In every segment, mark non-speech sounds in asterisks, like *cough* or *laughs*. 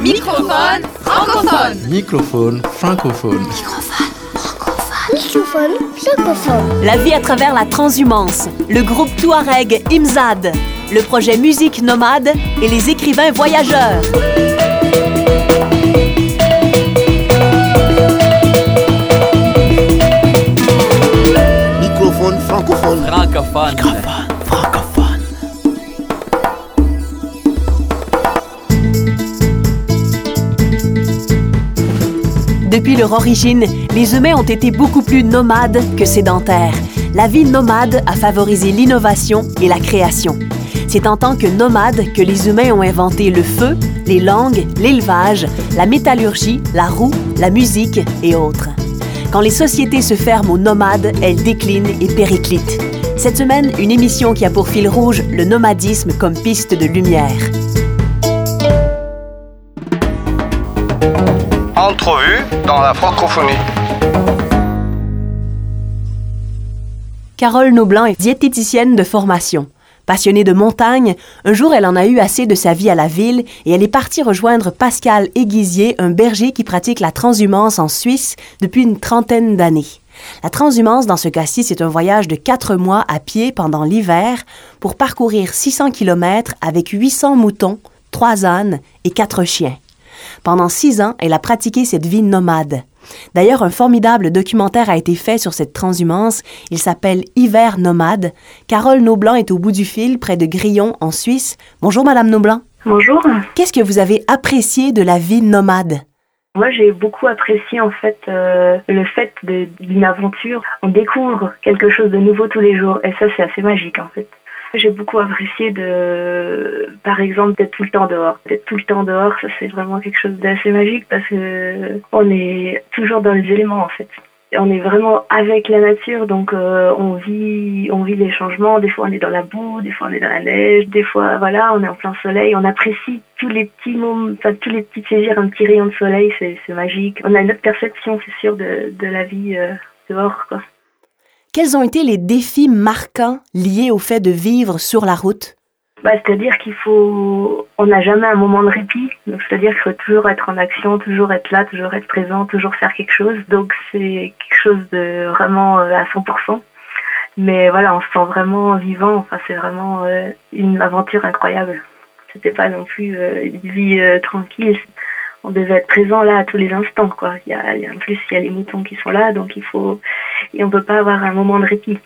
Microphone francophone. Microphone francophone. Microphone francophone. La vie à travers la transhumance, le groupe Touareg Imzad, le projet Musique Nomade et les écrivains voyageurs. Microphone francophone. Francophone. Depuis leur origine, les humains ont été beaucoup plus nomades que sédentaires. La vie nomade a favorisé l'innovation et la création. C'est en tant que nomades que les humains ont inventé le feu, les langues, l'élevage, la métallurgie, la roue, la musique et autres. Quand les sociétés se ferment aux nomades, elles déclinent et périclitent. Cette semaine, une émission qui a pour fil rouge le nomadisme comme piste de lumière. Dans la francophonie. Carole Noblan est diététicienne de formation. Passionnée de montagne, un jour elle en a eu assez de sa vie à la ville et elle est partie rejoindre Pascal Aiguisier, un berger qui pratique la transhumance en Suisse depuis une trentaine d'années. La transhumance, dans ce cas-ci, c'est un voyage de quatre mois à pied pendant l'hiver pour parcourir 600 km avec 800 moutons, trois ânes et quatre chiens. Pendant six ans, elle a pratiqué cette vie nomade. D'ailleurs, un formidable documentaire a été fait sur cette transhumance. Il s'appelle Hiver nomade. Carole Noblan est au bout du fil, près de Grillon, en Suisse. Bonjour, Madame Noblan. Bonjour. Qu'est-ce que vous avez apprécié de la vie nomade? Moi, j'ai beaucoup apprécié en fait euh, le fait d'une aventure. On découvre quelque chose de nouveau tous les jours et ça, c'est assez magique en fait. J'ai beaucoup apprécié de, par exemple, d'être tout le temps dehors. D'être tout le temps dehors, ça c'est vraiment quelque chose d'assez magique parce que on est toujours dans les éléments en fait. On est vraiment avec la nature, donc euh, on vit, on vit les changements. Des fois, on est dans la boue, des fois, on est dans la neige, des fois, voilà, on est en plein soleil. On apprécie tous les petits moments, enfin tous les petits plaisirs, un petit rayon de soleil, c'est c'est magique. On a une autre perception, c'est sûr, de, de la vie euh, dehors, quoi. Quels ont été les défis marquants liés au fait de vivre sur la route? Bah, c'est-à-dire qu'il faut, on n'a jamais un moment de répit. C'est-à-dire qu'il faut toujours être en action, toujours être là, toujours être présent, toujours faire quelque chose. Donc, c'est quelque chose de vraiment euh, à 100%. Mais voilà, on se sent vraiment vivant. Enfin, c'est vraiment euh, une aventure incroyable. C'était pas non plus euh, une vie tranquille. On devait être présent là à tous les instants, il y a- en plus, il y a les moutons qui sont là, donc il faut, et on peut pas avoir un moment de répit.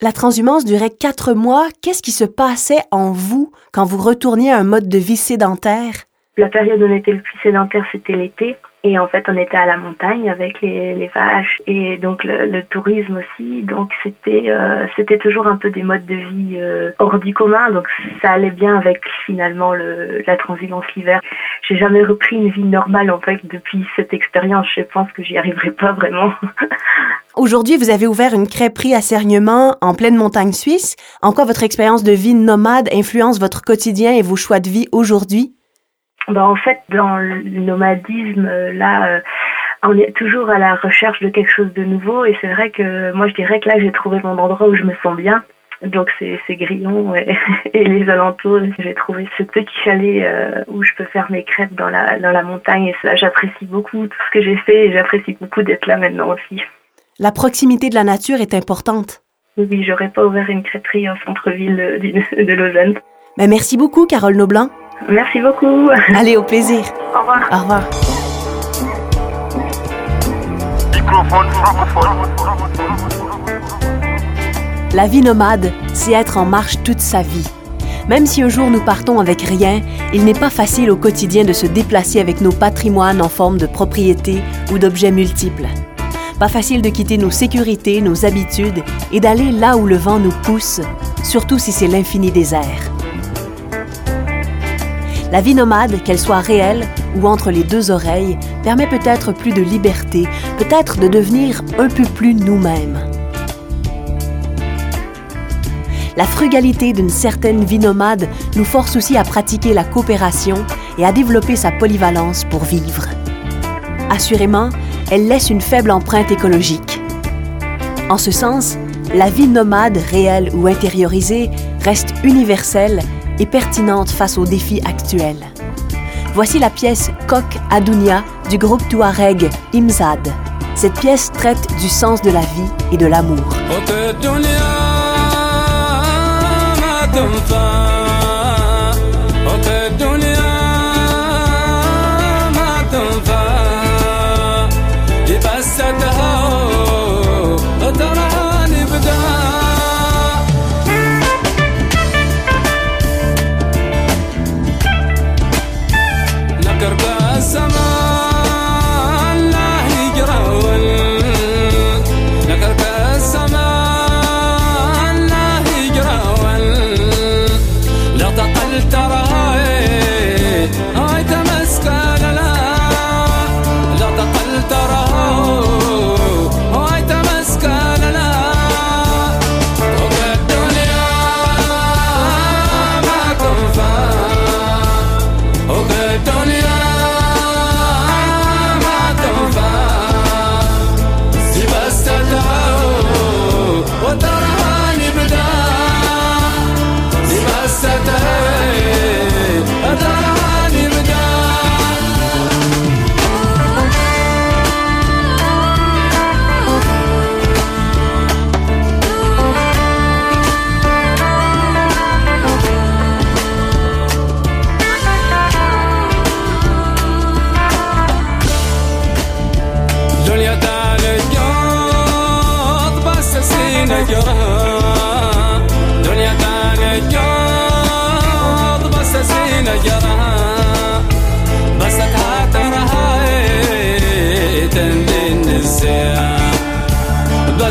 La transhumance durait quatre mois. Qu'est-ce qui se passait en vous quand vous retourniez à un mode de vie sédentaire? La période où on était le plus sédentaire, c'était l'été. Et en fait, on était à la montagne avec les, les vaches et donc le, le tourisme aussi. Donc c'était euh, c'était toujours un peu des modes de vie euh, hors du commun. Donc ça allait bien avec finalement le, la transhumance l'hiver. J'ai jamais repris une vie normale en fait depuis cette expérience. Je pense que j'y arriverai pas vraiment. *laughs* Aujourd'hui, vous avez ouvert une crêperie à Cergnement en pleine montagne suisse. En quoi votre expérience de vie nomade influence votre quotidien et vos choix de vie aujourd'hui? Ben, en fait, dans le nomadisme, là, euh, on est toujours à la recherche de quelque chose de nouveau. Et c'est vrai que moi, je dirais que là, j'ai trouvé mon endroit où je me sens bien. Donc, c'est Grillon et, *laughs* et les alentours. J'ai trouvé ce petit chalet euh, où je peux faire mes crêpes dans la, dans la montagne. Et ça, j'apprécie beaucoup tout ce que j'ai fait et j'apprécie beaucoup d'être là maintenant aussi. La proximité de la nature est importante. Oui, j'aurais pas ouvert une crêperie au centre-ville de, Lausanne. Mais merci beaucoup, Carole Noblan. Merci beaucoup. *laughs* Allez, au plaisir. Au revoir. Au revoir. La vie nomade, c'est être en marche toute sa vie. Même si un jour nous partons avec rien, il n'est pas facile au quotidien de se déplacer avec nos patrimoines en forme de propriété ou d'objets multiples. Pas facile de quitter nos sécurités, nos habitudes et d'aller là où le vent nous pousse, surtout si c'est l'infini désert. La vie nomade, qu'elle soit réelle ou entre les deux oreilles, permet peut-être plus de liberté, peut-être de devenir un peu plus nous-mêmes. La frugalité d'une certaine vie nomade nous force aussi à pratiquer la coopération et à développer sa polyvalence pour vivre. Assurément, elle laisse une faible empreinte écologique. En ce sens, la vie nomade, réelle ou intériorisée, reste universelle et pertinente face aux défis actuels. Voici la pièce Kok Adounia du groupe Touareg Imzad. Cette pièce traite du sens de la vie et de l'amour.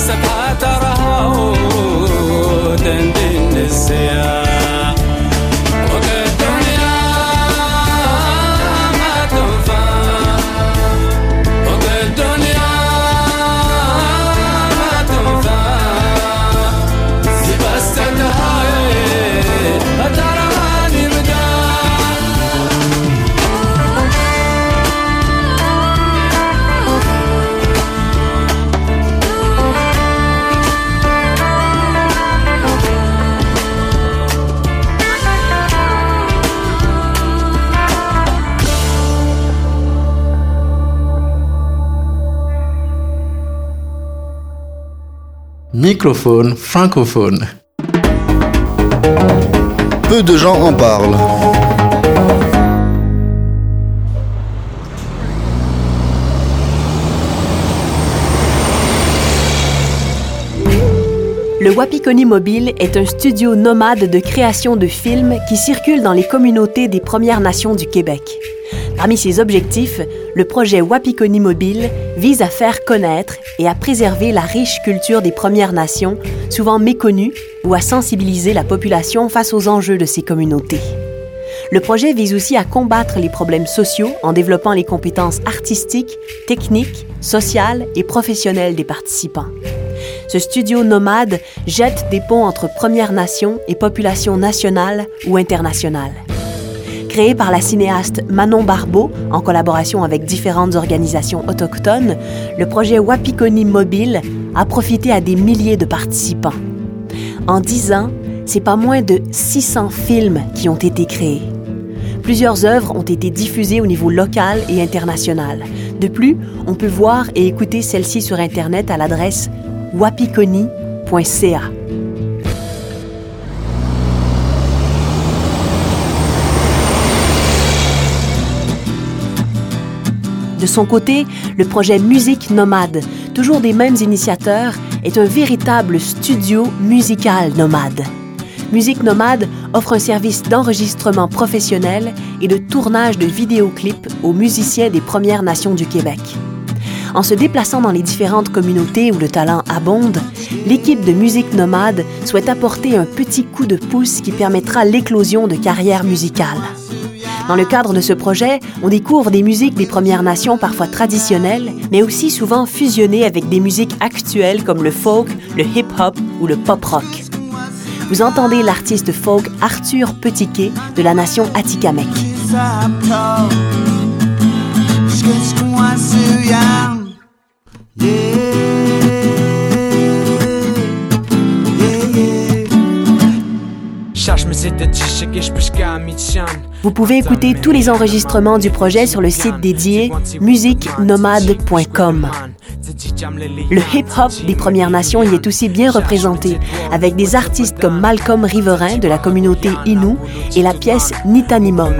سبعة رهود دندن السيارة. Microphone francophone. Peu de gens en parlent. Le Wapikoni Mobile est un studio nomade de création de films qui circule dans les communautés des Premières Nations du Québec. Parmi ses objectifs, le projet Wapikoni Mobile vise à faire connaître et à préserver la riche culture des Premières Nations, souvent méconnue, ou à sensibiliser la population face aux enjeux de ces communautés. Le projet vise aussi à combattre les problèmes sociaux en développant les compétences artistiques, techniques, sociales et professionnelles des participants. Ce studio nomade jette des ponts entre Premières Nations et populations nationales ou internationales. Créé par la cinéaste Manon Barbeau en collaboration avec différentes organisations autochtones, le projet Wapikoni Mobile a profité à des milliers de participants. En dix ans, c'est pas moins de 600 films qui ont été créés. Plusieurs œuvres ont été diffusées au niveau local et international. De plus, on peut voir et écouter celles-ci sur Internet à l'adresse wapikoni.ca. De son côté, le projet Musique Nomade, toujours des mêmes initiateurs, est un véritable studio musical nomade. Musique Nomade offre un service d'enregistrement professionnel et de tournage de vidéoclips aux musiciens des Premières Nations du Québec. En se déplaçant dans les différentes communautés où le talent abonde, l'équipe de Musique Nomade souhaite apporter un petit coup de pouce qui permettra l'éclosion de carrières musicales. Dans le cadre de ce projet, on découvre des musiques des Premières Nations parfois traditionnelles, mais aussi souvent fusionnées avec des musiques actuelles comme le folk, le hip-hop ou le pop-rock. Vous entendez l'artiste folk Arthur Petitquet de la nation Atikamekw. Cherche Vous pouvez écouter tous les enregistrements du projet sur le site dédié musiquenomade.com. Le hip-hop des Premières Nations y est aussi bien représenté, avec des artistes comme Malcolm Riverain de la communauté Innu et la pièce Nitanimum.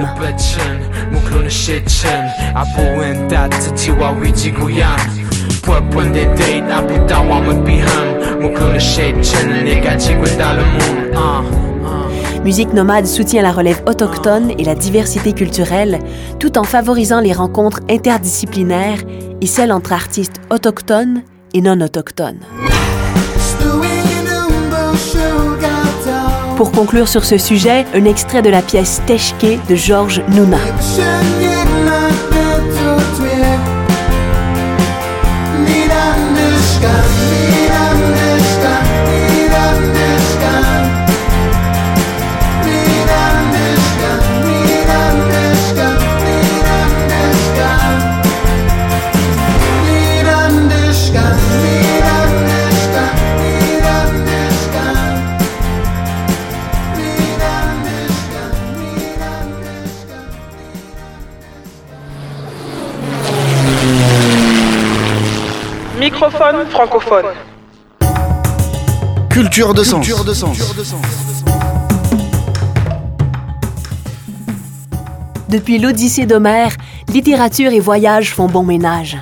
Musique Nomade soutient la relève autochtone et la diversité culturelle, tout en favorisant les rencontres interdisciplinaires et celles entre artistes autochtones et non autochtones. Pour conclure sur ce sujet, un extrait de la pièce Teshke de Georges Nouna. Microphone francophone. Culture de sens. Depuis l'Odyssée d'Homère, littérature et voyage font bon ménage.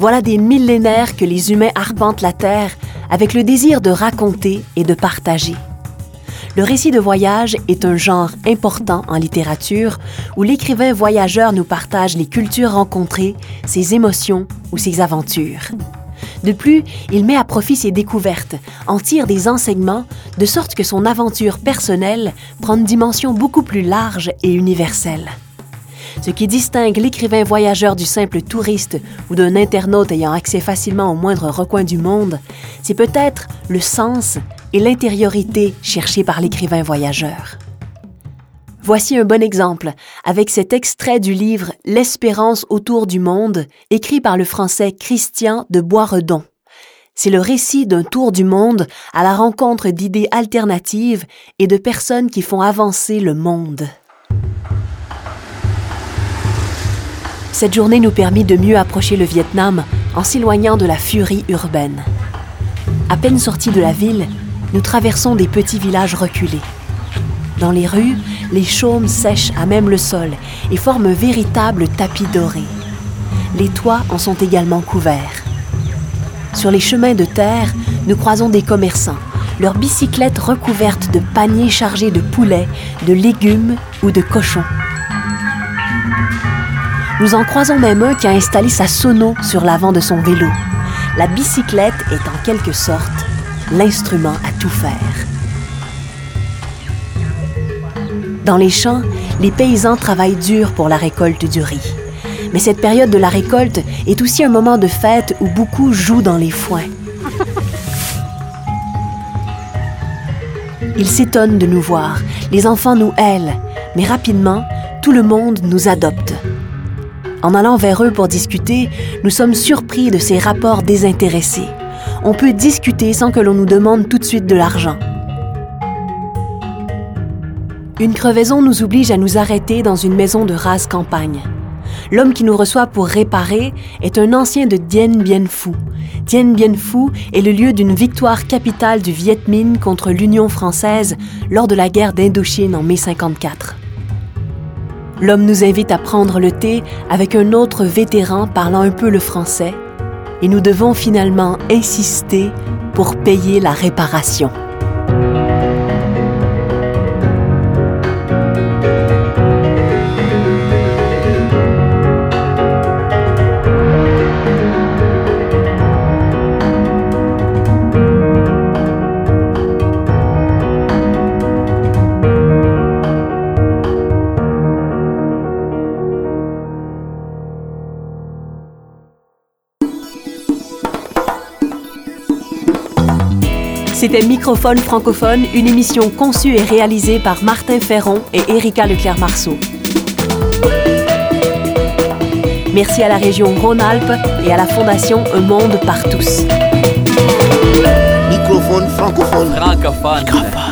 Voilà des millénaires que les humains arpentent la Terre avec le désir de raconter et de partager. Le récit de voyage est un genre important en littérature où l'écrivain voyageur nous partage les cultures rencontrées, ses émotions ou ses aventures. De plus, il met à profit ses découvertes, en tire des enseignements, de sorte que son aventure personnelle prend une dimension beaucoup plus large et universelle. Ce qui distingue l'écrivain voyageur du simple touriste ou d'un internaute ayant accès facilement au moindre recoin du monde, c'est peut-être le sens et l'intériorité cherchés par l'écrivain voyageur. Voici un bon exemple avec cet extrait du livre L'espérance autour du monde, écrit par le français Christian de Boisredon. C'est le récit d'un tour du monde à la rencontre d'idées alternatives et de personnes qui font avancer le monde. Cette journée nous permit de mieux approcher le Vietnam en s'éloignant de la furie urbaine. À peine sortis de la ville, nous traversons des petits villages reculés. Dans les rues, les chaumes sèchent à même le sol et forment un véritable tapis doré. Les toits en sont également couverts. Sur les chemins de terre, nous croisons des commerçants, leurs bicyclettes recouvertes de paniers chargés de poulets, de légumes ou de cochons. Nous en croisons même un qui a installé sa sono sur l'avant de son vélo. La bicyclette est en quelque sorte l'instrument à tout faire. Dans les champs, les paysans travaillent dur pour la récolte du riz. Mais cette période de la récolte est aussi un moment de fête où beaucoup jouent dans les foins. Ils s'étonnent de nous voir, les enfants nous aiment, mais rapidement, tout le monde nous adopte. En allant vers eux pour discuter, nous sommes surpris de ces rapports désintéressés. On peut discuter sans que l'on nous demande tout de suite de l'argent. Une crevaison nous oblige à nous arrêter dans une maison de rase campagne. L'homme qui nous reçoit pour réparer est un ancien de Dien Bien Phu. Dien Bien Phu est le lieu d'une victoire capitale du Viet Minh contre l'Union française lors de la guerre d'Indochine en mai 54. L'homme nous invite à prendre le thé avec un autre vétéran parlant un peu le français et nous devons finalement insister pour payer la réparation. C'était Microphone francophone, une émission conçue et réalisée par Martin Ferron et Erika Leclerc-Marceau. Merci à la région Rhône-Alpes et à la Fondation Un Monde par tous. Microphone francophone. Francophone.